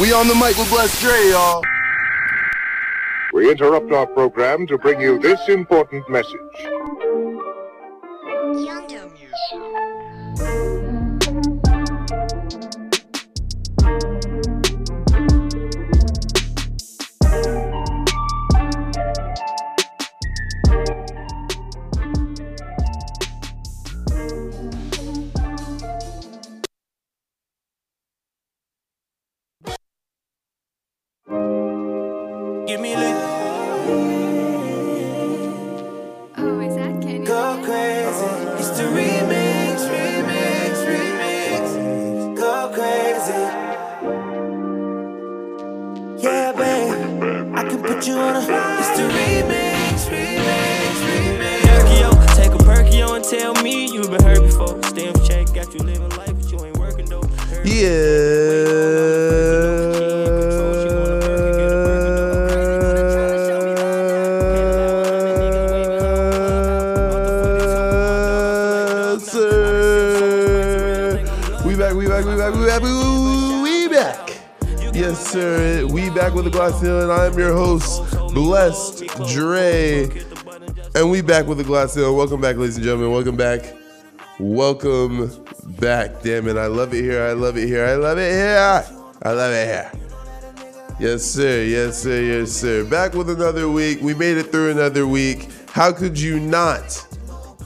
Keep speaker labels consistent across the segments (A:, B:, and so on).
A: We on the mic with Blessed Dre, y'all.
B: We interrupt our program to bring you this important message.
C: Yonder Music.
A: We back with Glass Ceiling. I'm your host, Blessed Dre. And we back with the Glass Ceiling. Welcome back, ladies and gentlemen. Welcome back. Welcome back. Damn it. I love it here. I love it here. I love it here. I love it here. Yes, sir. Yes, sir. Yes, sir. Back with another week. We made it through another week. How could you not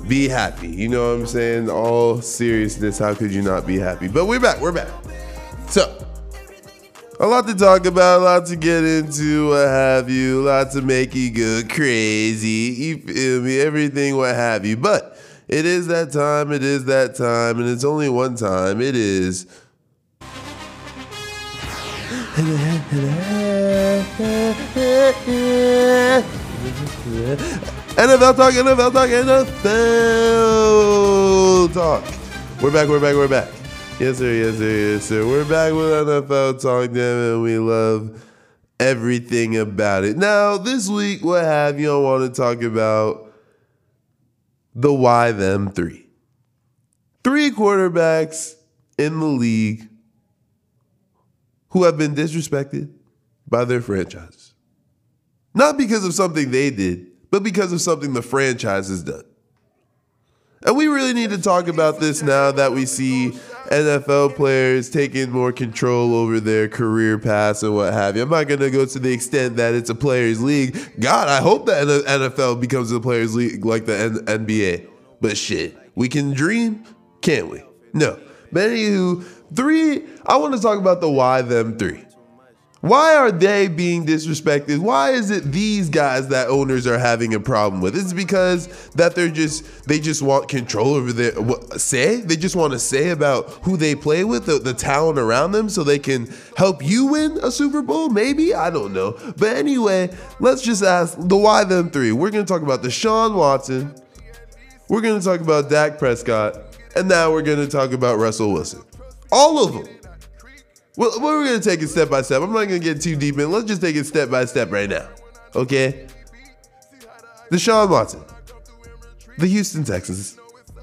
A: be happy? You know what I'm saying? All seriousness, how could you not be happy? But we're back. We're back. So, a lot to talk about, a lot to get into, what have you, a lot to make you go crazy. You feel me? Everything, what have you. But it is that time. It is that time. And it's only one time. It is. NFL talk, NFL talk, NFL talk. We're back, we're back, we're back. Yes, sir, yes, sir, yes, sir. We're back with NFL talk, damn it. We love everything about it. Now, this week, what have you? I want to talk about the why them three. Three quarterbacks in the league who have been disrespected by their franchises. Not because of something they did, but because of something the franchise has done. And we really need to talk about this now that we see NFL players taking more control over their career paths and what have you. I'm not going to go to the extent that it's a players' league. God, I hope that the NFL becomes a players' league like the N- NBA. But shit, we can dream, can't we? No. But anywho, three, I want to talk about the why them three. Why are they being disrespected? Why is it these guys that owners are having a problem with? It's because that they're just they just want control over their what, say. They just want to say about who they play with, the, the talent around them, so they can help you win a Super Bowl. Maybe I don't know. But anyway, let's just ask the why them three. We're gonna talk about Deshaun Watson. We're gonna talk about Dak Prescott, and now we're gonna talk about Russell Wilson. All of them. Well, we're gonna take it step by step. I'm not gonna get too deep in. Let's just take it step by step right now. Okay? Deshaun Watson, the Houston Texans.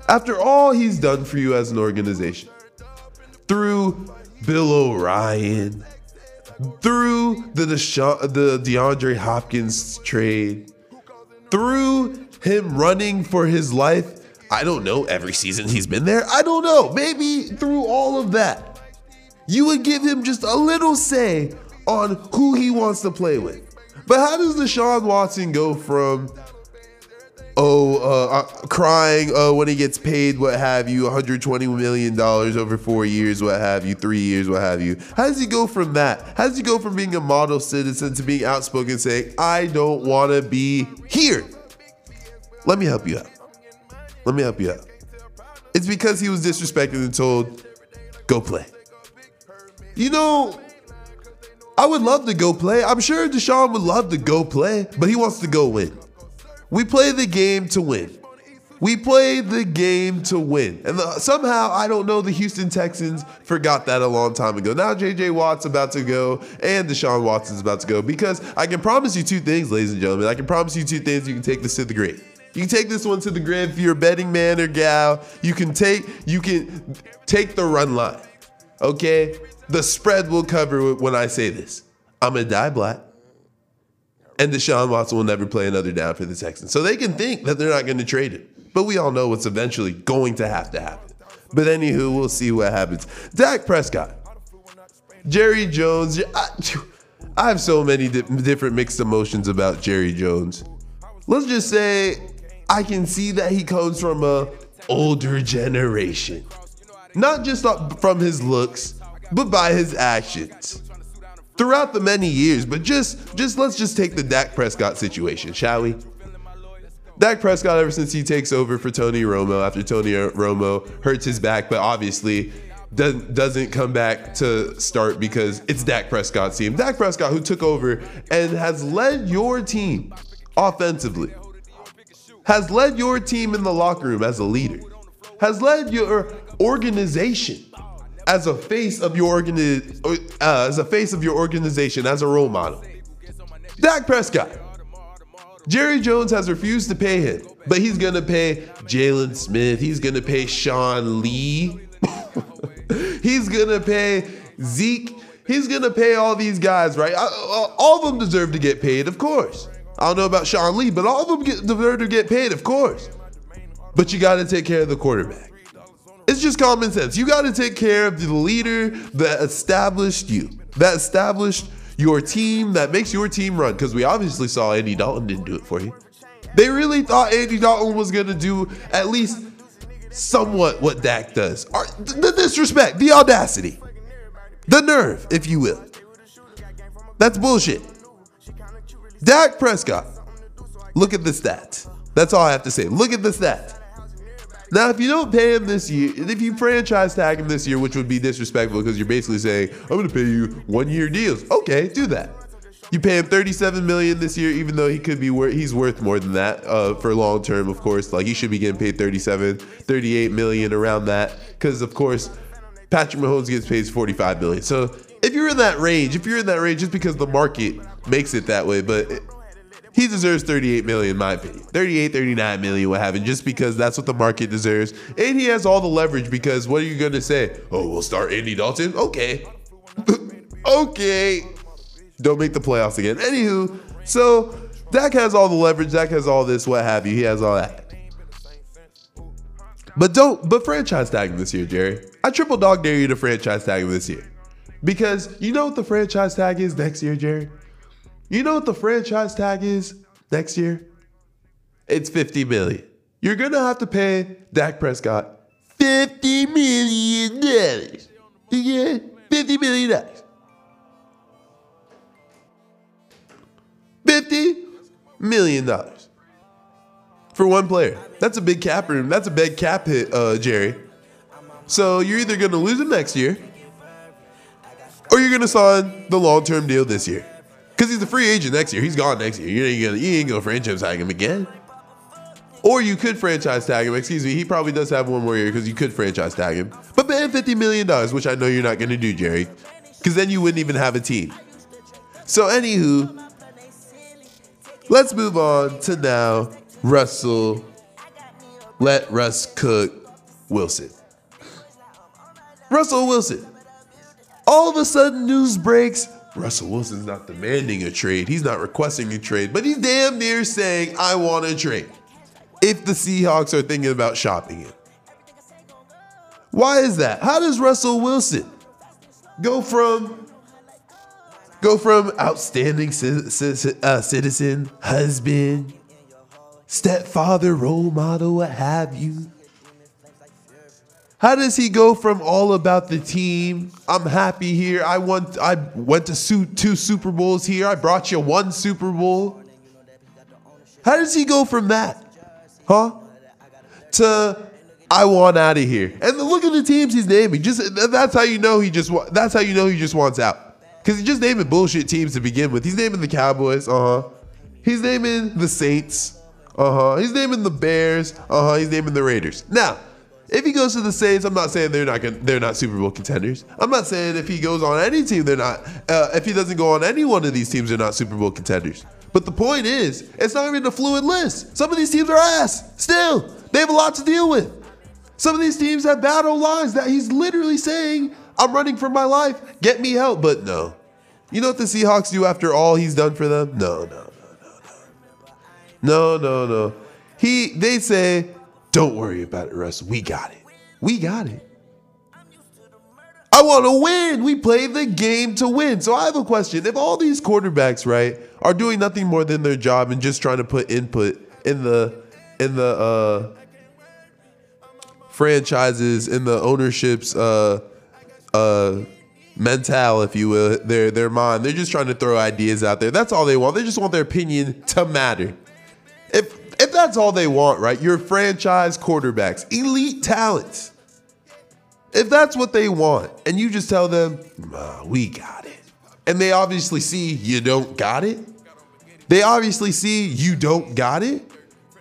A: After all he's done for you as an organization, through Bill O'Brien, through the the DeAndre Hopkins trade, through him running for his life. I don't know every season he's been there. I don't know. Maybe through all of that you would give him just a little say on who he wants to play with. But how does Deshaun Watson go from oh uh, uh, crying uh, when he gets paid what have you 120 million dollars over four years what have you three years what have you? How does he go from that? How does he go from being a model citizen to being outspoken saying i don't want to be here let me help you out. Let me help you out. It's because he was disrespected and told go play you know, I would love to go play. I'm sure Deshaun would love to go play, but he wants to go win. We play the game to win. We play the game to win. And the, somehow, I don't know, the Houston Texans forgot that a long time ago. Now JJ Watt's about to go and Deshaun Watson's about to go because I can promise you two things, ladies and gentlemen. I can promise you two things. You can take this to the grave. You can take this one to the grave if you're a betting man or gal. You can take you can take the run line. Okay? The spread will cover when I say this. I'm going to die black. And Deshaun Watson will never play another down for the Texans. So they can think that they're not going to trade him. But we all know what's eventually going to have to happen. But anywho, we'll see what happens. Dak Prescott. Jerry Jones. I, I have so many di- different mixed emotions about Jerry Jones. Let's just say I can see that he comes from a older generation. Not just uh, from his looks, but by his actions. Throughout the many years, but just just let's just take the Dak Prescott situation, shall we? Dak Prescott, ever since he takes over for Tony Romo, after Tony Romo hurts his back, but obviously doesn't come back to start because it's Dak Prescott's team. Dak Prescott, who took over and has led your team offensively, has led your team in the locker room as a leader, has led your organization as a face of your organi- uh, as a face of your organization as a role model. Dak Prescott. Jerry Jones has refused to pay him, but he's gonna pay Jaylon Smith. He's gonna pay Sean Lee. he's gonna pay Zeke. He's gonna pay all these guys, right? All of them deserve to get paid, of course. I don't know about Sean Lee, but all of them get, deserve to get paid, of course. But you got to take care of the quarterback. It's just common sense. You got to take care of the leader that established you, that established your team, that makes your team run. Because we obviously saw Andy Dalton didn't do it for you. They really thought Andy Dalton was going to do at least somewhat what Dak does. The disrespect, the audacity, the nerve, if you will. That's bullshit. Dak Prescott, look at the stats. That's all I have to say. Look at the stats. Now, if you don't pay him this year, if you franchise tag him this year, which would be disrespectful because you're basically saying, I'm going to pay you one year deals. Okay, do that. You pay him 37 million this year, even though he could be worth he's worth more than that uh, for long term, of course. Like he should be getting paid 37, 38 million around that. Because of course, Patrick Mahomes gets paid 45 million. So if you're in that range, if you're in that range, just because the market makes it that way, but he deserves 38 million in my opinion 38 39 million what have you just because that's what the market deserves. And he has all the leverage because what are you gonna say? Oh we'll start andy dalton? Okay. Okay. Don't make the playoffs again. Anywho so Dak has all the leverage Dak has all this what have you he has all that. But don't but franchise tag him this year jerry. I triple dog dare you to franchise tag him this year. Because you know what the franchise tag is next year jerry you know what the franchise tag is next year? It's 50 million. You're gonna have to pay Dak Prescott 50 million dollars. Yeah, 50 million dollars. 50 million dollars for one player. That's a big cap room. That's a big cap hit, uh, Jerry. So you're either gonna lose him next year, or you're gonna sign the long-term deal this year. Because he's a free agent next year. He's gone next year. You ain't gonna, you ain't gonna franchise tag him again. Or you could franchise tag him. Excuse me. He probably does have one more year because you could franchise tag him. But pay him $50 million, which I know you're not gonna do, Jerry. Because then you wouldn't even have a team. So, anywho, let's move on to now Russell. Let Russ cook Wilson. Russell Wilson. All of a sudden, news breaks Russell Wilson's not demanding a trade. He's not requesting a trade, but he's damn near saying, I want a trade. If the Seahawks are thinking about shopping him. Why is that? How does Russell Wilson go from go from outstanding uh, citizen, husband, stepfather, role model, what have you, how does he go from all about the team? I'm happy here. I went I went to two Super Bowls here. I brought you one Super Bowl. How does he go from that? Huh? To I want out of here. And look at the teams he's naming. Just that's how you know he just that's how you know he just wants out. Cuz he's just naming bullshit teams to begin with. He's naming the Cowboys, uh-huh. He's naming the Saints, uh-huh. He's naming the Bears, uh-huh. He's naming the Raiders. Now, if he goes to the Saints, I'm not saying they're not gonna, they're not Super Bowl contenders. I'm not saying if he goes on any team, they're not. Uh, if he doesn't go on any one of these teams, they're not Super Bowl contenders. But the point is, it's not even a fluid list. Some of these teams are ass. Still, they have a lot to deal with. Some of these teams have battle lines that he's literally saying, I'm running for my life. Get me help. But no. You know what the Seahawks do after all he's done for them? No, no, no, no, no. No, no, no. He they say, don't worry about it, Russ. We got it. We got it. I want to win. We play the game to win. So I have a question. If all these quarterbacks, right, are doing nothing more than their job and just trying to put input in the in the uh franchises in the ownership's uh uh mental, if you will, their their mind. They're just trying to throw ideas out there. That's all they want. They just want their opinion to matter. If that's all they want, right? Your franchise quarterbacks, elite talents. If that's what they want, and you just tell them, "Nah, we got it. And they obviously see you don't got it. They obviously see you don't got it.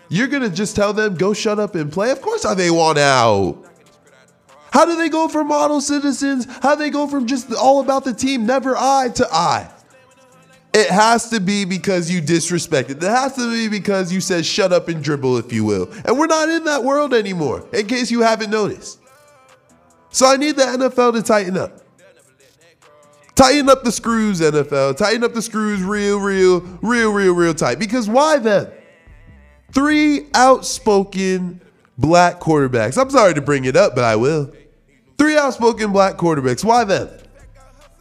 A: You're gonna just tell them, go shut up and play? Of course how they want out. How do they go from model citizens? How do they go from just all about the team, never I to I? It has to be because you disrespected. It has to be because you said shut up and dribble, if you will. And we're not in that world anymore, in case you haven't noticed. So I need the NFL to tighten up. Tighten up the screws, NFL. Tighten up the screws real, real, real, real, real tight. Because why then? Three outspoken black quarterbacks. I'm sorry to bring it up, but I will. Three outspoken black quarterbacks. Why then?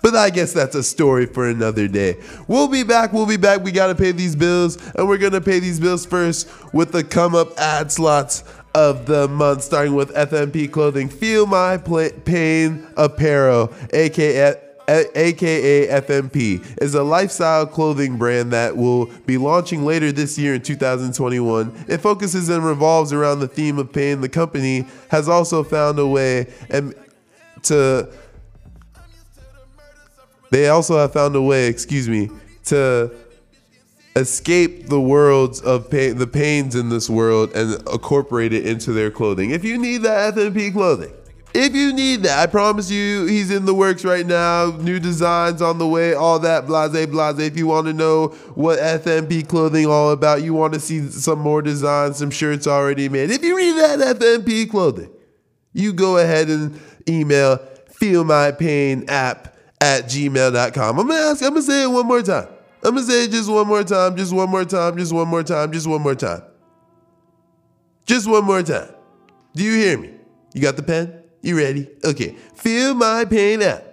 A: But I guess that's a story for another day. We'll be back. We'll be back. We got to pay these bills, and we're going to pay these bills first with the come up ad slots of the month, starting with FMP Clothing. Feel My Pla- Pain Apparel, aka. AKA FMP is a lifestyle clothing brand that will be launching later this year in 2021. It focuses and revolves around the theme of pain. The company has also found a way and to they also have found a way, excuse me, to escape the worlds of pain, the pains in this world and incorporate it into their clothing. If you need that FMP clothing, if you need that, I promise you, he's in the works right now. New designs on the way, all that blase blase. If you want to know what FMP clothing all about, you want to see some more designs, some shirts already made. If you need that FMP clothing, you go ahead and email feel my pain app at gmail.com. I'm gonna ask, I'm gonna say it one more time. I'm gonna say it just one more time, just one more time, just one more time, just one more time. Just one more time. Do you hear me? You got the pen? You ready? Okay. Feel my pain app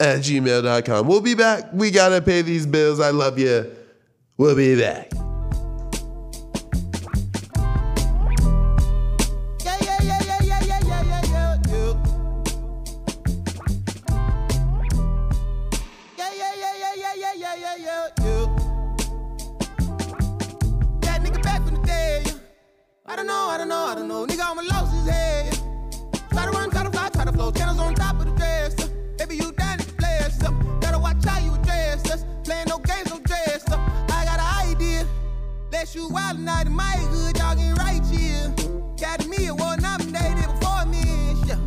A: at gmail.com. We'll be back. We gotta pay these bills. I love you. We'll be back.
D: Let you wild night in my hood, y'all getting right here. Got me a award nominated before me, shit.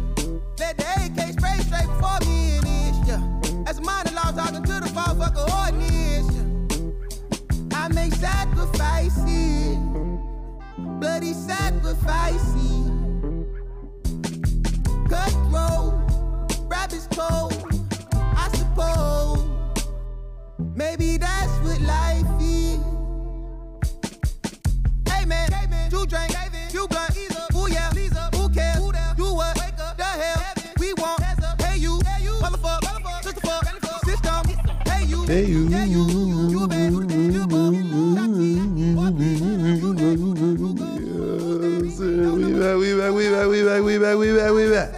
D: Let the AK spray straight before me, yeah. That's a law talking to the motherfucker ordinance, yeah. I make sacrifices, bloody sacrifices. Cutthroat, rabbit's cold, I suppose. Maybe that's what life hey man, you drink, you blunt, ooh yeah, who cares, do what, the hell, we want, hey you, motherfucker, sister fuck, system, hey you,
A: Hey, you.
D: yeah you, you bad, you bum.
A: We back, we back, we back, we back, we back, we back, we back.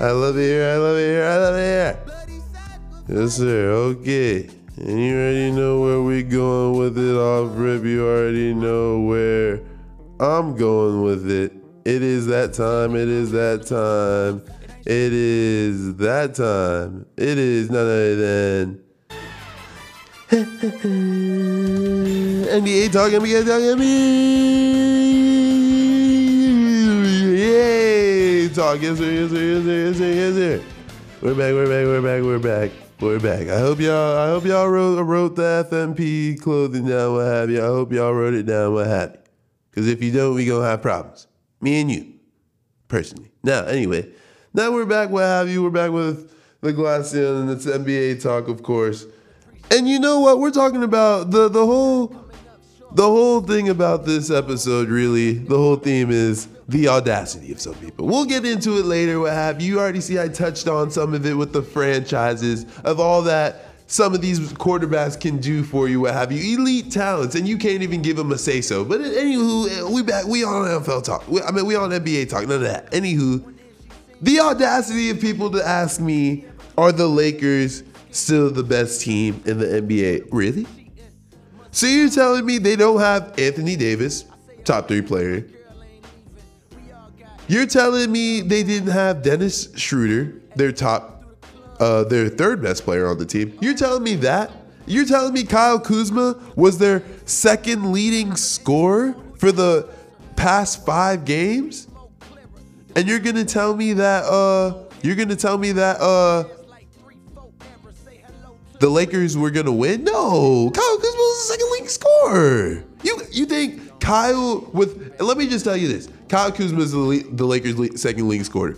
A: I love it here, I love it here, I love it here. Yes, sir. Okay. And you already know where we going with it off rip. You already know where I'm going with it. It is that time. It is that time. It is that time. It is none other than NBA talk, NBA talk, NBA talk. Yes, sir, yes, sir, yes, sir, yes, sir, yes, sir. We're back, we're back, we're back, we're back. We're back. I hope y'all I hope y'all wrote wrote the FMP clothing down, what have you. I hope y'all wrote it down, what have you. Because if you don't, we gonna have problems. Me and you, personally. Now, anyway, now we're back, what have you. We're back with the Glass Ceiling, and it's NBA talk, of course. And you know what? We're talking about the the whole the whole thing about this episode. Really, the whole theme is the audacity of some people. We'll get into it later. What have you? You already see I touched on some of it with the franchises of all that some of these quarterbacks can do for you, what have you. Elite talents, and you can't even give them a say so. But anywho, we back. We on NFL talk. We, I mean, we on NBA talk. None of that. Anywho, the audacity of people to ask me, are the Lakers still the best team in the NBA? Really? So you're telling me they don't have Anthony Davis, top three player. You're telling me they didn't have Dennis Schroeder, their top, uh, their third best player on the team. You're telling me that? You're telling me Kyle Kuzma was their second leading scorer for the past five games? And you're gonna tell me that uh you're gonna tell me that uh the Lakers were gonna win? No, Kyle Kuzma was the second leading scorer. You you think Kyle with? Let me just tell you this: Kyle Kuzma is the, the Lakers' second leading scorer.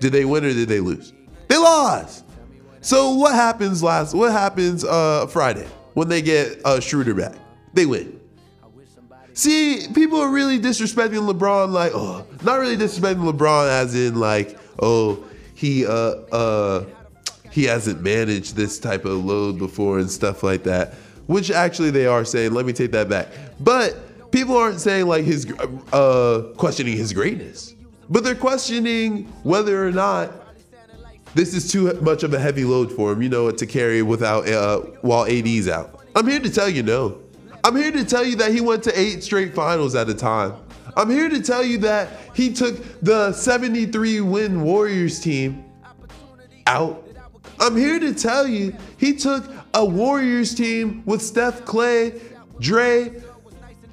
A: Did they win or did they lose? They lost. So what happens last? What happens uh Friday when they get uh, Schroeder back? They win. See, people are really disrespecting LeBron, like, oh, not really disrespecting LeBron as in like, oh, he uh uh he hasn't managed this type of load before and stuff like that. Which actually they are saying. Let me take that back. But people aren't saying like his uh questioning his greatness, but they're questioning whether or not this is too much of a heavy load for him. You know, to carry without uh while AD's out. I'm here to tell you no. I'm here to tell you that he went to eight straight finals at a time. I'm here to tell you that he took the 73 win Warriors team out. I'm here to tell you he took a Warriors team with Steph Clay, Dre,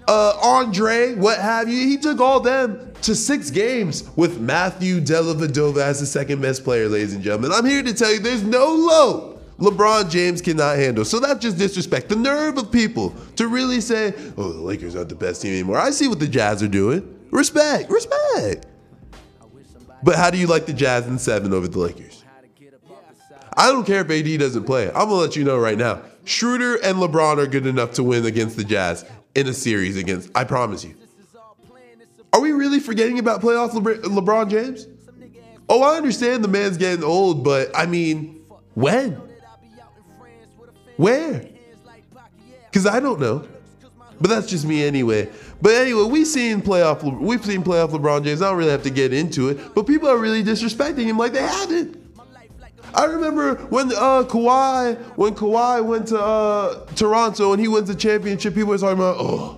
A: uh, Andre, what have you. He took all them to six games with Matthew Dellavedova as the second best player, ladies and gentlemen. I'm here to tell you there's no low LeBron James cannot handle. So that's just disrespect. The nerve of people to really say, oh, the Lakers aren't the best team anymore. I see what the Jazz are doing. Respect, respect. But how do you like the Jazz in seven over the Lakers? I don't care if AD doesn't play. I'm gonna let you know right now. Schroeder and LeBron are good enough to win against the Jazz in a series against. I promise you. Are we really forgetting about playoff Lebr- LeBron James? Oh, I understand the man's getting old, but I mean, when? Where? Because I don't know. But that's just me anyway. But anyway, we've seen playoff. We've seen playoff LeBron James. I don't really have to get into it, but people are really disrespecting him like they haven't. I remember when uh, Kawhi, when Kawhi went to uh, Toronto and he wins the championship, people were talking about, oh,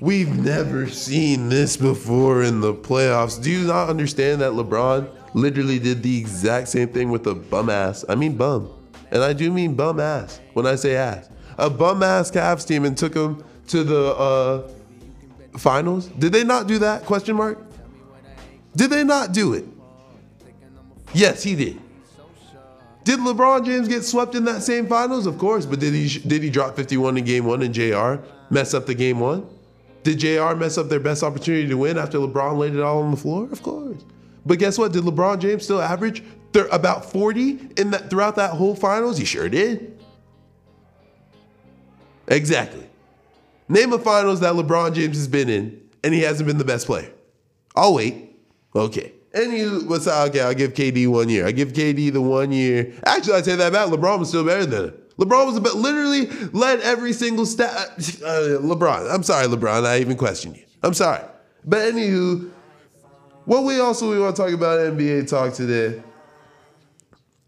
A: we've never seen this before in the playoffs. Do you not understand that LeBron literally did the exact same thing with a bum ass? I mean bum, and I do mean bum ass when I say ass. A bum ass Cavs team and took them to the uh, finals. Did they not do that? Question mark. Did they not do it? Yes, he did. Did LeBron James get swept in that same finals? Of course, but did he did he drop 51 in game one and JR mess up the game one? Did JR mess up their best opportunity to win after LeBron laid it all on the floor? Of course. But guess what? Did LeBron James still average th- about 40 in that throughout that whole finals? He sure did. Exactly. Name a finals that LeBron James has been in and he hasn't been the best player. I'll wait. Okay. And you, what's okay? I'll give KD one year. I give KD the one year. Actually, I say that back. LeBron was still better than him. LeBron was about literally led every single stat. Uh, LeBron, I'm sorry, LeBron. I even question you. I'm sorry. But anywho, what we also we want to talk about NBA talk today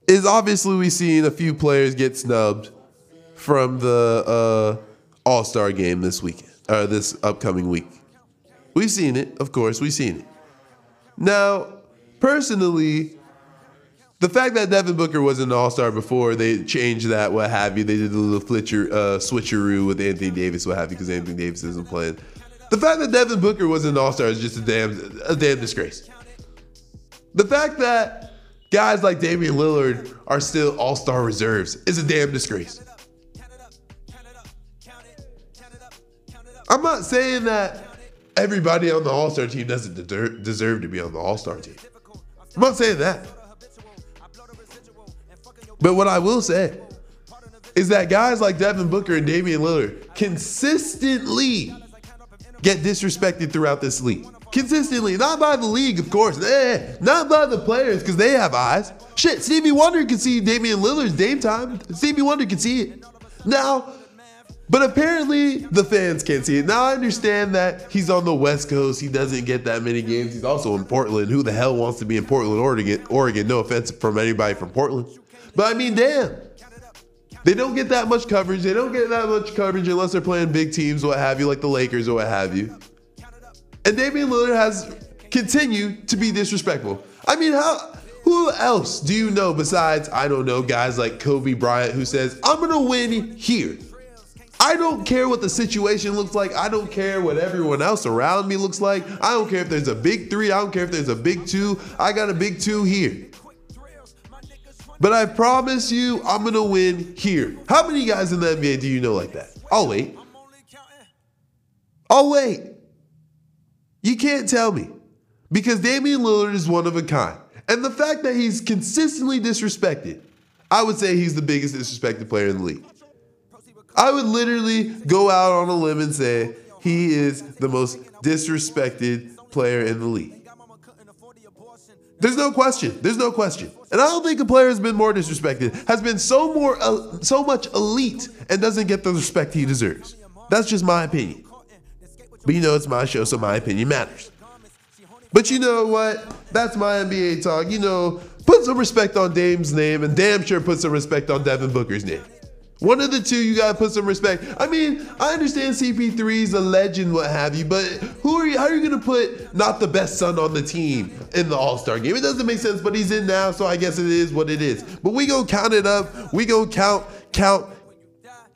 A: is obviously we've seen a few players get snubbed from the uh, All Star game this weekend or this upcoming week. We've seen it, of course. We've seen it. Now, personally, the fact that Devin Booker was an All Star before they changed that, what have you, they did a little flitcher, uh, switcheroo with Anthony Davis, what have you, because Anthony Davis isn't playing. The fact that Devin Booker was an All Star is just a damn, a damn disgrace. The fact that guys like Damian Lillard are still All Star reserves is a damn disgrace. I'm not saying that everybody on the All Star team doesn't deserve, deserve to be on the All Star team. I'm not saying that. But what I will say is that guys like Devin Booker and Damian Lillard consistently get disrespected throughout this league. Consistently, not by the league, of course. Eh, not by the players, because they have eyes. Shit, Stevie Wonder can see Damian Lillard's Dame time. Stevie Wonder can see it. Now, but apparently the fans can't see it. Now I understand that he's on the West Coast. He doesn't get that many games. He's also in Portland. Who the hell wants to be in Portland, Oregon? Oregon. No offense from anybody from Portland. But I mean, damn. They don't get that much coverage. They don't get that much coverage unless they're playing big teams, what have you, like the Lakers or what have you. And Damian Lillard has continued to be disrespectful. I mean, how who else do you know besides, I don't know, guys like Kobe Bryant who says, I'm gonna win here. I don't care what the situation looks like. I don't care what everyone else around me looks like. I don't care if there's a big three. I don't care if there's a big two. I got a big two here. But I promise you, I'm going to win here. How many guys in the NBA do you know like that? I'll wait. I'll wait. You can't tell me. Because Damian Lillard is one of a kind. And the fact that he's consistently disrespected, I would say he's the biggest disrespected player in the league. I would literally go out on a limb and say he is the most disrespected player in the league. There's no question. There's no question. And I don't think a player has been more disrespected, has been so more uh, so much elite and doesn't get the respect he deserves. That's just my opinion. But you know it's my show, so my opinion matters. But you know what? That's my NBA talk. You know, put some respect on Dame's name and damn sure put some respect on Devin Booker's name. One of the two, you gotta put some respect. I mean, I understand CP3 is a legend, what have you, but who are you? How are you gonna put not the best son on the team in the All Star game? It doesn't make sense, but he's in now, so I guess it is what it is. But we gonna count it up. We gonna count, count,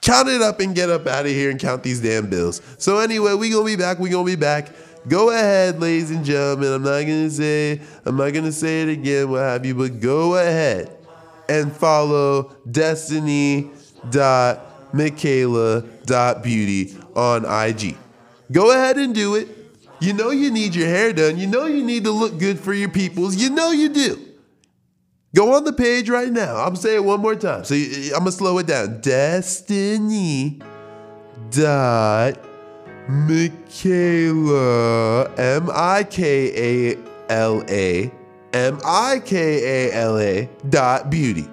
A: count it up, and get up out of here and count these damn bills. So anyway, we gonna be back. We gonna be back. Go ahead, ladies and gentlemen. I'm not gonna say, I'm not gonna say it again, what have you, but go ahead and follow Destiny beauty on IG. Go ahead and do it. You know you need your hair done. You know you need to look good for your peoples. You know you do. Go on the page right now. I'm saying it one more time. So I'm gonna slow it down. Destiny dot Mikala M I K A L A M I K A L A dot beauty.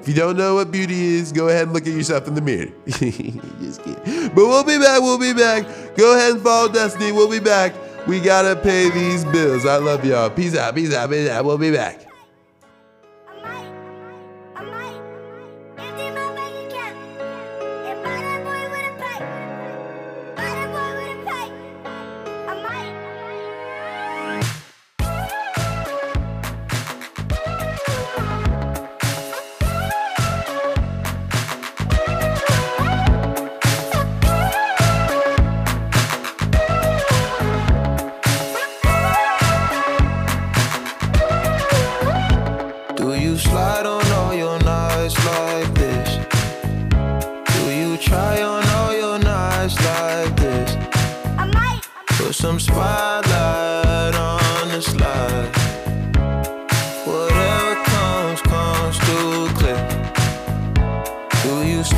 A: If you don't know what beauty is, go ahead and look at yourself in the mirror. Just kidding. But we'll be back. We'll be back. Go ahead and follow Destiny. We'll be back. We gotta pay these bills. I love y'all. Peace out. Peace out. Peace out. We'll be back.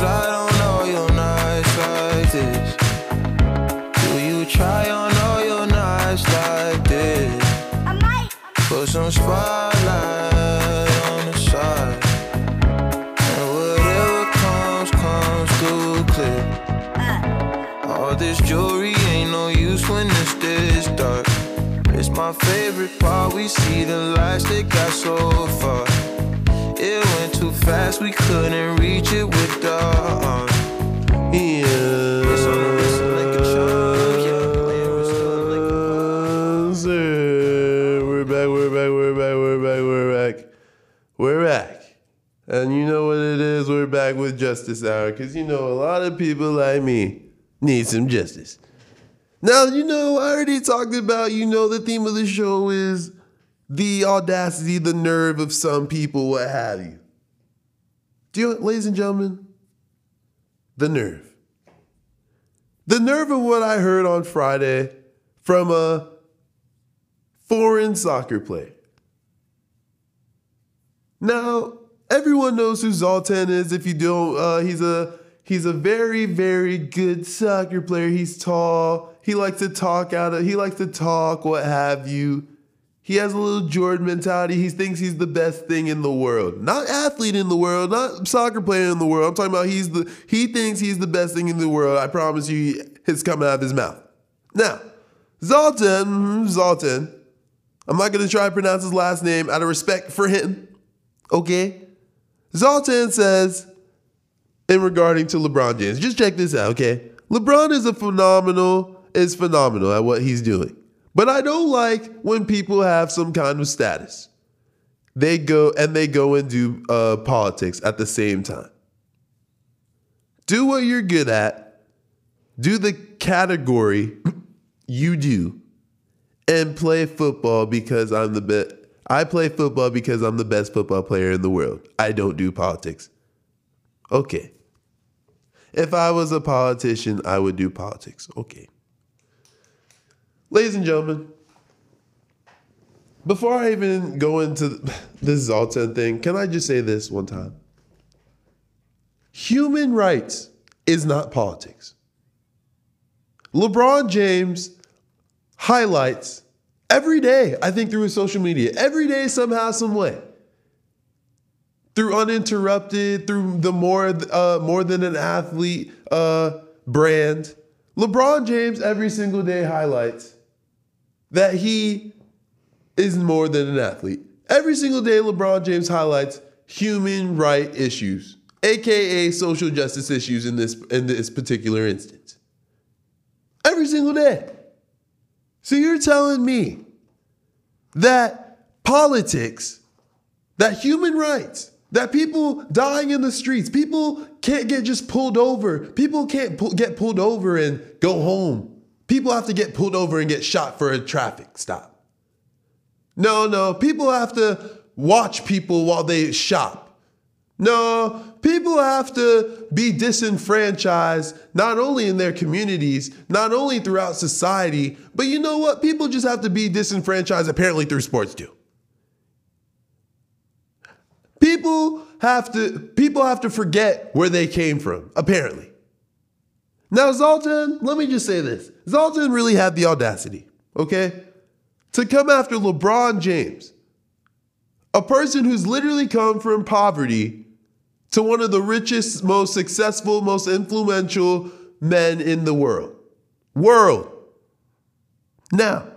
E: Do you slide on all your nights like this? Do you try on all your like this?
F: I might.
E: Put some spotlight on the side. And whatever comes, comes through clear. Uh. All this jewelry ain't no use when it's this dark. It's my favorite part. We see the lights that got so far. It went too fast, we couldn't reach it with the uh, arm. It's on the wrist like a charm, yeah. Playing with stuff like a
A: Yes, sir. We're back, we're back, we're back, we're back, we're back. We're back. And you know what it is? We're back with Justice Hour. Because you know, a lot of people like me need some justice. Now, you know, I already talked about, you know, the theme of the show is the audacity, the nerve of some people, what have you. Do you, ladies and gentlemen, the nerve. The nerve of what I heard on Friday from a foreign soccer player. Now, Everyone knows who Zoltan is. If you don't, uh, he's a he's a very very good soccer player. He's tall. He likes to talk out of. He likes to talk. What have you? He has a little Jordan mentality. He thinks he's the best thing in the world. Not athlete in the world, not soccer player in the world. I'm talking about he's the he thinks he's the best thing in the world. I promise you, it's coming out of his mouth. Now, Zoltan, mhm, Zoltan. I'm not gonna try to pronounce his last name out of respect for him. Okay? Zoltan says, in regarding to LeBron James, just check this out, okay? LeBron is a phenomenal, is phenomenal at what he's doing. But I don't like when people have some kind of status. They go and they go and do uh, politics at the same time. Do what you're good at. Do the category you do, and play football because I'm the best. I play football because I'm the best football player in the world. I don't do politics. Okay. If I was a politician, I would do politics. Okay. Ladies and gentlemen, before I even go into this Zoltan thing, can I just say this one time? Human rights is not politics. LeBron James highlights every day, I think through his social media, every day, somehow, some way. Through uninterrupted, through the more uh, more than an athlete uh, brand, LeBron James every single day highlights that he is more than an athlete. Every single day, LeBron James highlights human right issues, aka social justice issues in this in this particular instance. Every single day. So you're telling me that politics, that human rights, that people dying in the streets, people can't get just pulled over, people can't pu- get pulled over and go home. People have to get pulled over and get shot for a traffic stop. No, no, people have to watch people while they shop. No, people have to be disenfranchised, not only in their communities, not only throughout society, but you know what? People just have to be disenfranchised apparently through sports too. People have to people have to forget where they came from, apparently. Now, Zoltan, let me just say this. Zoltan really had the audacity, okay? To come after LeBron James, a person who's literally come from poverty to one of the richest, most successful, most influential men in the world. World. Now,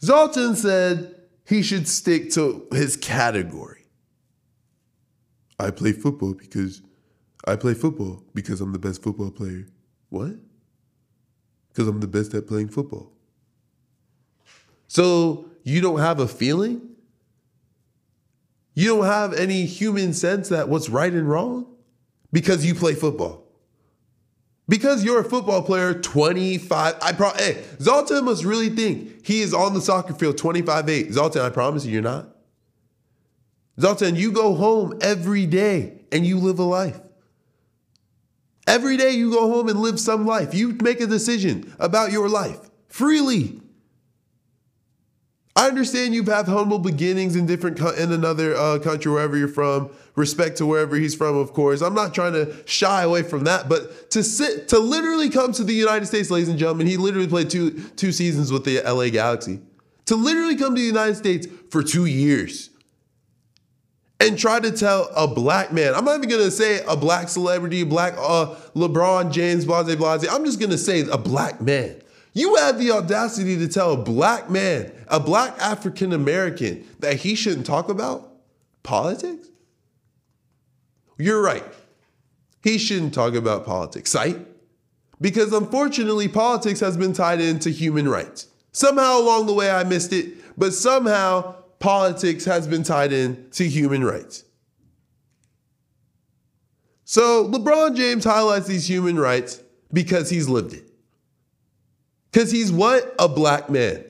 A: Zoltan said he should stick to his category. I play football because I play football because I'm the best football player. What? Because I'm the best at playing football. So you don't have a feeling? You don't have any human sense that what's right and wrong? Because you play football. Because you're a football player, 25. I pro hey, Zoltan must really think he is on the soccer field 25-8. Zoltan, I promise you, you're not. Zoltan, you go home every day and you live a life. Every day you go home and live some life. You make a decision about your life freely. I understand you've had humble beginnings in different co- in another uh, country, wherever you're from. Respect to wherever he's from, of course. I'm not trying to shy away from that, but to sit to literally come to the United States, ladies and gentlemen, he literally played two two seasons with the LA Galaxy. To literally come to the United States for two years and try to tell a black man, I'm not even gonna say a black celebrity, black uh, LeBron James, blase blase. I'm just gonna say a black man. You had the audacity to tell a black man, a black African American, that he shouldn't talk about politics? You're right. He shouldn't talk about politics, right? Because unfortunately, politics has been tied into human rights. Somehow along the way, I missed it, but somehow politics has been tied in to human rights. So LeBron James highlights these human rights because he's lived it. Because he's what? A black man.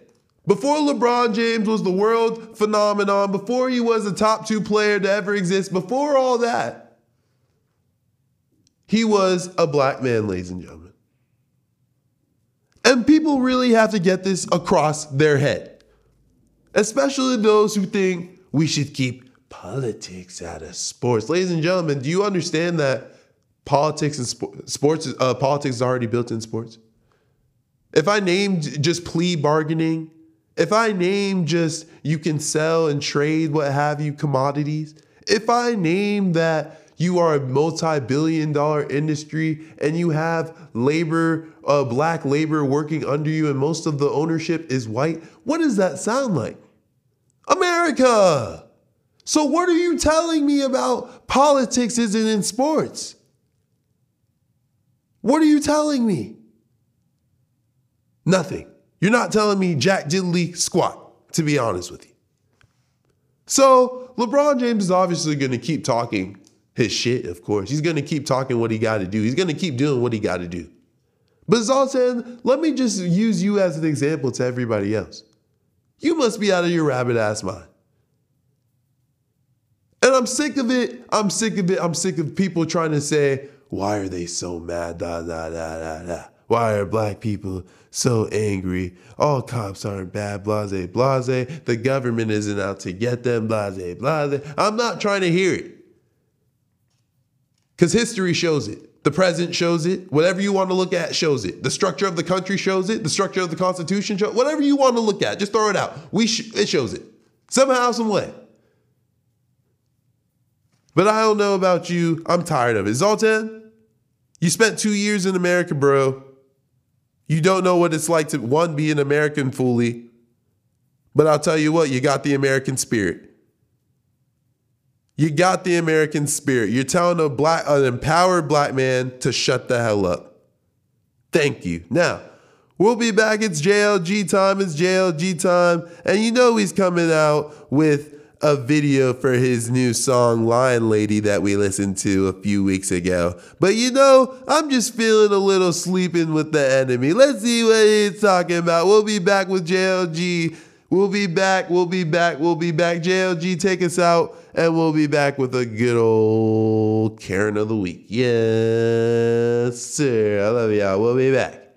A: Before LeBron James was the world phenomenon, before he was a top two player to ever exist, before all that, he was a black man, ladies and gentlemen. And people really have to get this across their head, especially those who think we should keep politics out of sports. Ladies and gentlemen, do you understand that politics and spo- sports uh, politics is already built in sports? If I named just plea bargaining, if I name just you can sell and trade what have you commodities, if I name that you are a multi-billion dollar industry and you have labor, uh, black labor working under you, and most of the ownership is white, what does that sound like? America. So what are you telling me about politics isn't in sports? What are you telling me? Nothing. You're not telling me jack diddly squat, to be honest with you. So LeBron James is obviously going to keep talking his shit, of course. He's going to keep talking what he got to do. He's going to keep doing what he got to do. But Zlatan, let me just use you as an example to everybody else. You must be out of your rabbit ass mind. And I'm sick of it. I'm sick of it. I'm sick of people trying to say, why are they so mad? Da, da, da, da, da. Why are black people so angry? All cops aren't bad, blase, blase. The government isn't out to get them, blase, blase. I'm not trying to hear it. Because history shows it. The present shows it. Whatever you want to look at shows it. The structure of the country shows it. The structure of the Constitution shows it. whatever you want to look at. Just throw it out. We sh- it shows it somehow, some way. But I don't know about you. I'm tired of it. Zlatan, you spent two years in America, bro. You don't know what it's like to one be an American fully. But I'll tell you what, you got the American spirit. You got the American spirit. You're telling a black, an empowered black man to shut the hell up. Thank you. Now, we'll be back. It's JLG time. It's JLG time. And you know he's coming out with a video for his new song, Lion Lady, that we listened to a few weeks ago. But you know, I'm just feeling a little sleeping with the enemy. Let's see what he's talking about. We'll be back with JLG. We'll be back. We'll be back. We'll be back. JLG, take us out. And we'll be back with a good old Karen of the Week. Yes, sir. I love y'all. We'll be back.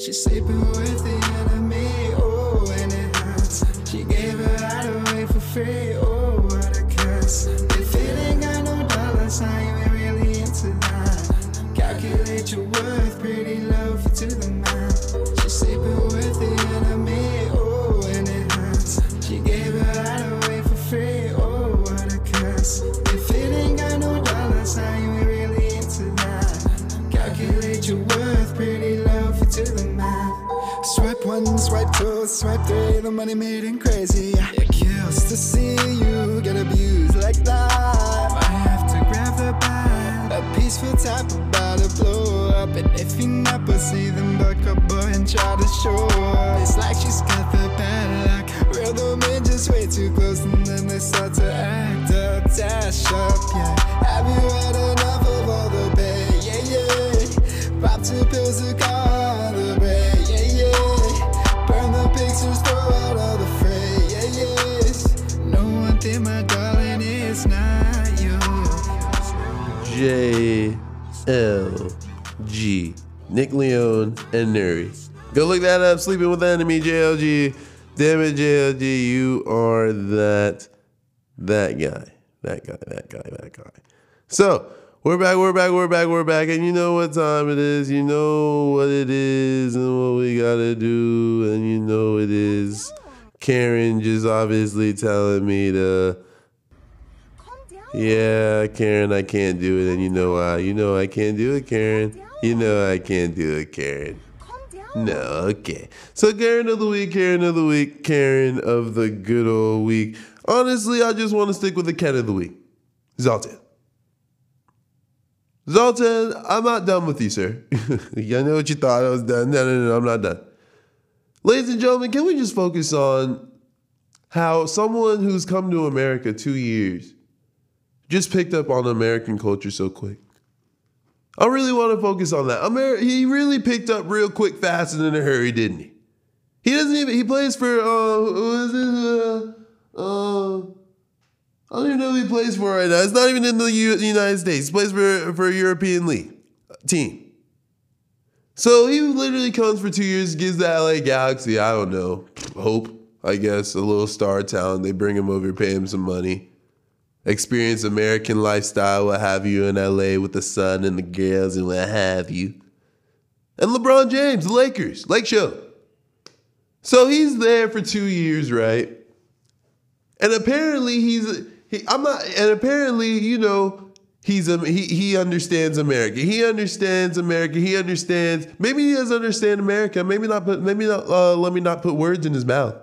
G: She's sleeping with the enemy, oh, and it hurts. She gave her heart away for free, oh, what a curse. If it ain't got no dollar sign, you ain't really into that. Calculate your worth, pretty swipe three, the money made him crazy. It kills to see you get abused like that. I have to grab the bag. A peaceful type about to blow up. And if you never see them buck up and try to show up. It's like she's got the bad luck. Real the men just way too close and then they start to act up, dash up, yeah. Have you had enough of all the pain? Yeah, yeah. Pop two pills to My darling, it's not you.
A: J L G. Nick Leone and Nuri. Go look that up. Sleeping with the enemy, JLG. Damn it, JLG. You are that that guy. That guy, that guy, that guy. So we're back, we're back, we're back, we're back. And you know what time it is. You know what it is and what we gotta do. And you know it is. Karen just obviously telling me to yeah, Karen, I can't do it, and you know why? You know I can't do it, Karen. You know I can't do it, Karen. No, okay. So Karen of the week, Karen of the week, Karen of the good old week. Honestly, I just want to stick with the Ken of the week. Zlatan. Zlatan, I'm not done with you, sir. I know what you thought I was done. No, no, no, I'm not done. Ladies and gentlemen, can we just focus on how someone who's come to America two years just picked up on American culture so quick. I really want to focus on that. Amer- he really picked up real quick, fast, and in a hurry, didn't he? He doesn't even. He plays for. Uh? Uh, uh, I don't even know who he plays for right now. It's not even in the U- United States. He plays for for a European league team. So he literally comes for two years, gives the LA Galaxy, I don't know, hope, I guess, a little star talent. They bring him over, pay him some money, experience American lifestyle, what have you, in LA with the sun and the girls and what have you. And LeBron James, the Lakers, Lake Show. So he's there for two years, right? And apparently he's he, I'm not and apparently, you know, he's a he he understands America. He understands America. He understands maybe he doesn't understand America. Maybe not put maybe not uh, let me not put words in his mouth.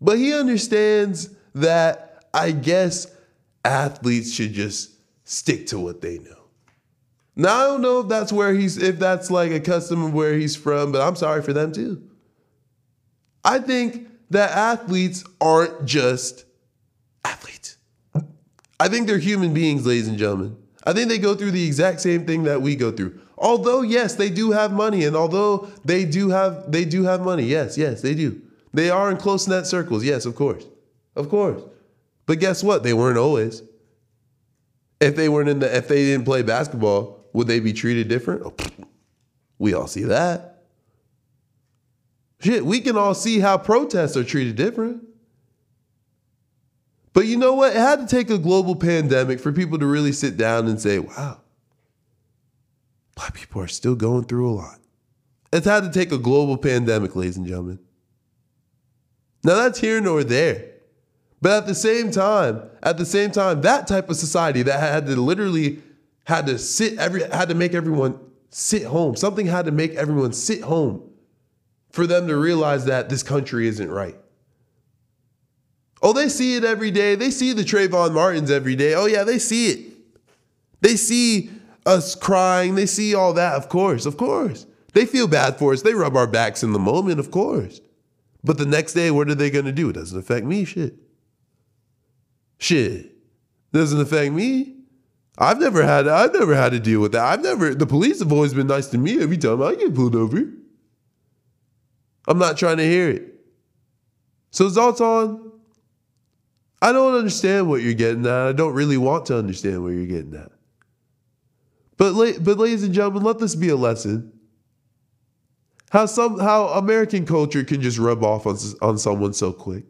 A: But he understands that I guess athletes should just stick to what they know. Now I don't know if that's where he's if that's like a custom of where he's from, but I'm sorry for them too. I think that athletes aren't just athletes. I think they're human beings, ladies and gentlemen. I think they go through the exact same thing that we go through. Although yes, they do have money and although they do have they do have money. Yes, yes, they do. They are in close net circles. Yes, of course. Of course. But guess what? They weren't always. If they weren't in the if they didn't play basketball, would they be treated different? Oh, we all see that. Shit, we can all see how protests are treated different. But you know what? It had to take a global pandemic for people to really sit down and say, wow, black people are still going through a lot. It's had to take a global pandemic, ladies and gentlemen. Now that's here nor there. But at the same time, at the same time, that type of society that had to literally had to sit every had to make everyone sit home. Something had to make everyone sit home for them to realize that this country isn't right. Oh, they see it every day. They see the Trayvon Martins every day. Oh, yeah, they see it. They see us crying. They see all that, of course, of course. They feel bad for us. They rub our backs in the moment, of course. But the next day, what are they going to do? It doesn't affect me, shit. Shit. Doesn't affect me. I've never had I've never had to deal with that. I've never the police have always been nice to me every time I get pulled over. I'm not trying to hear it. So Zlatan, I don't understand what you're getting at. I don't really want to understand what you're getting at. But, la- but ladies and gentlemen, let this be a lesson. How some how American culture can just rub off on, on someone so quick,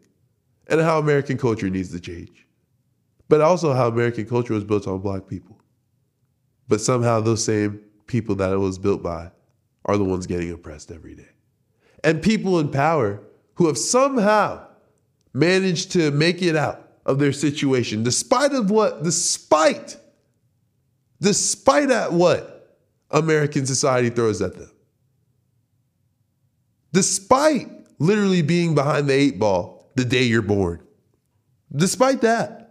A: and how American culture needs to change. But also how American culture was built on black people. But somehow those same people that it was built by are the ones getting oppressed every day and people in power who have somehow managed to make it out of their situation despite of what despite despite at what american society throws at them. Despite literally being behind the eight ball the day you're born. Despite that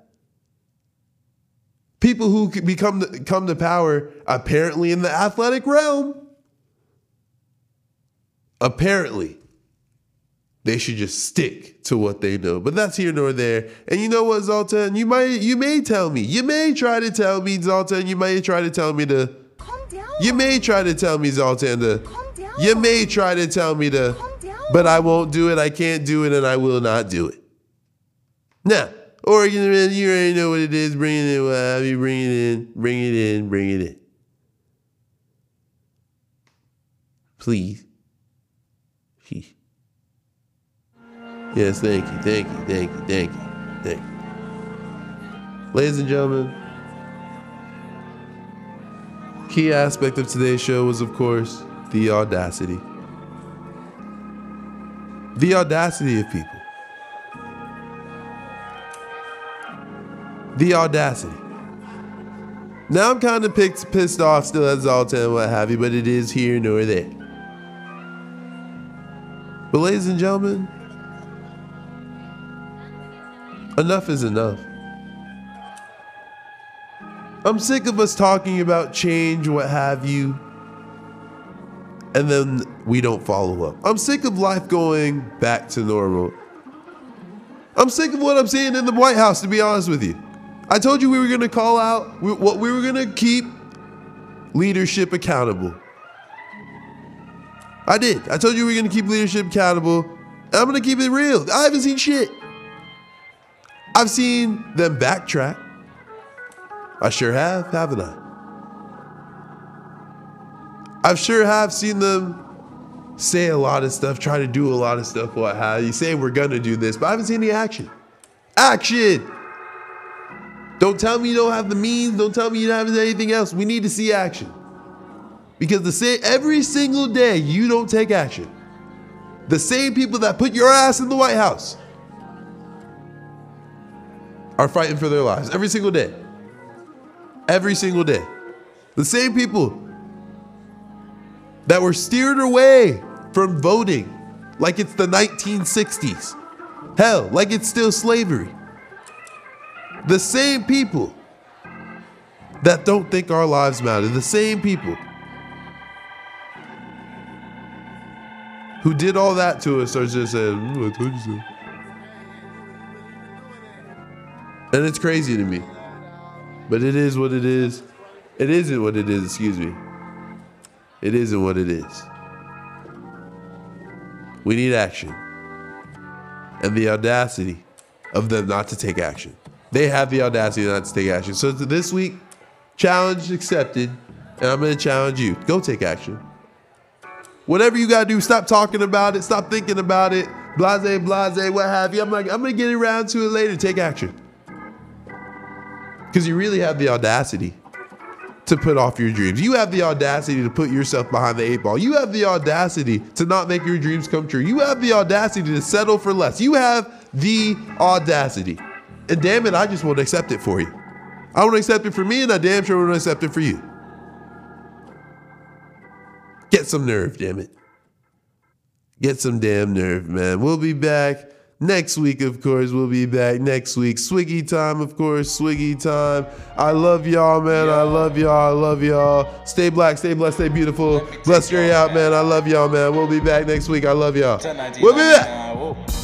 A: people who become come to power apparently in the athletic realm apparently they should just stick to what they know. But that's here nor there. And you know what, Zlatan? You might you may tell me. You may try to tell me, Zlatan, you may try to tell me to
H: Calm down.
A: You may try to tell me, Zlatan, to
H: Calm down.
A: You may try to tell me to
H: Calm down.
A: but I won't do it, I can't do it, and I will not do it. Now, Oregon man, you already know what it is. Bring it in, have you, bring it in, bring it in, bring it in. Please. Sheesh. Yes, thank you, thank you, thank you, thank you, thank you. Ladies and gentlemen, key aspect of today's show was, of course, the audacity. The audacity of people. The audacity. Now I'm kind of picked, pissed off still at Zlatan and what have you, but it is here nor there. But ladies and gentlemen, enough is enough. I'm sick of us talking about change, what have you, and then we don't follow up. I'm sick of life going back to normal. I'm sick of what I'm seeing in the White House, to be honest with you. I told you we were going to call out what we were going to keep leadership accountable. I did. I told you we were going to keep leadership accountable. I'm going to keep it real. I haven't seen shit. I've seen them backtrack. I sure have, haven't I? I've sure have seen them say a lot of stuff, try to do a lot of stuff, what have you. Say we're gonna do this, but I haven't seen any action. Action! Don't tell me you don't have the means. Don't tell me you don't have anything else. We need to see action. Because the same every single day you don't take action. The same people that put your ass in the White House are fighting for their lives every single day. Every single day. The same people that were steered away from voting like it's the 1960s. Hell, like it's still slavery. The same people that don't think our lives matter, the same people who did all that to us are just saying, "Mm, I told you so. And it's crazy to me. But it is what it is. It isn't what it is, excuse me. It isn't what it is. We need action. And the audacity of them not to take action. They have the audacity not to take action. So this week, challenge accepted. And I'm going to challenge you. Go take action. Whatever you got to do, stop talking about it. Stop thinking about it. Blase, blase, what have you. I'm like, I'm going to get around to it later. Take action. Because you really have the audacity to put off your dreams. You have the audacity to put yourself behind the eight ball. You have the audacity to not make your dreams come true. You have the audacity to settle for less. You have the audacity. And damn it, I just won't accept it for you. I won't accept it for me, and I damn sure won't accept it for you. Get some nerve, damn it. Get some damn nerve, man. We'll be back next week, of course. We'll be back next week. Swiggy time, of course. Swiggy time. I love y'all, man. I love y'all. I love y'all. Stay black, stay blessed, stay beautiful. Bless straight out, man. I love y'all, man. We'll be back next week. I love y'all. We'll be back.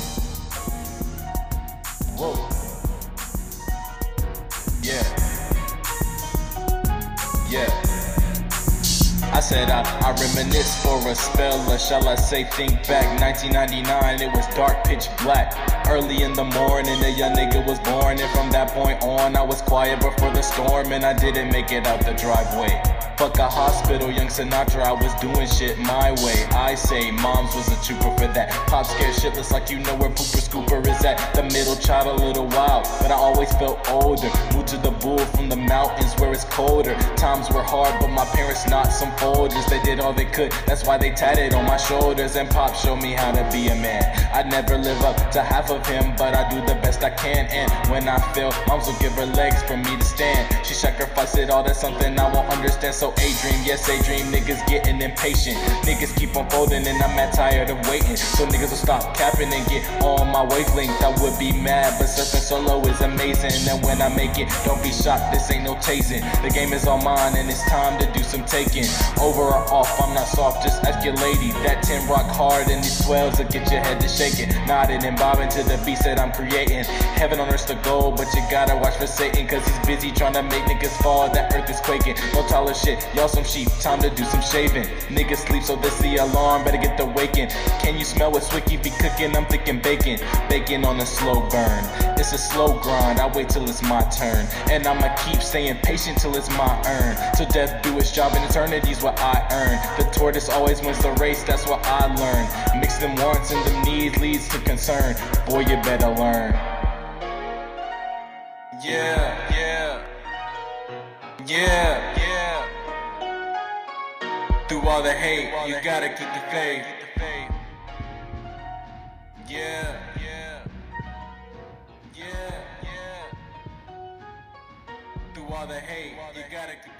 H: Said I, I reminisce for a spell, or shall I say think back? 1999, it was dark pitch black Early in the morning, a young nigga was born. And from that point on, I was quiet before the storm And I didn't make it out the driveway. Fuck a hospital, young Sinatra, I was doing shit my way. I say moms was a trooper for that. Pop scared shitless like you know where Pooper Scooper is at. The middle child a little wild, but I always felt older. Moved to the bull from the mountains where it's colder. Times were hard, but my parents not some folders. They did all they could, that's why they tatted on my shoulders. And Pop showed me how to be a man. I'd never live up to half of him, but I do the best I can. And when I fail, moms will give her legs for me to stand. She sacrificed it all, that's something I won't understand. So a dream, yes a dream, niggas getting impatient. Niggas keep on folding and I'm mad tired of waiting. So niggas will stop capping and get on my wavelength I would be mad, but surfing solo is amazing. And when I make it, don't be shocked, this ain't no tasing. The game is all mine and it's time to do some taking. Over or off, I'm not soft, just ask your lady That 10 rock hard and these 12s will get your head to shaking. Nodding and bobbing to the beats that I'm creating. Heaven on earth's the goal, but you gotta watch for Satan Cause he's busy trying to make niggas fall, that earth is quaking. No taller shit, y'all some sheep, time to do some shaving. Niggas sleep so they see alarm, better get the waking. Can you smell what Swicky be cooking? I'm thinking bacon Bacon on a slow burn. It's a slow grind, I wait till it's my turn. And I'ma keep staying patient till it's my earn Till death do its job and eternity's what I earn. The tortoise always wins the race, that's what I learned. Mix them wants and them needs leads to concern. Boy, you better learn. Yeah, yeah Yeah, yeah Through all the hate, you gotta keep the faith Yeah, yeah. Yeah, yeah Through all the hate, you gotta keep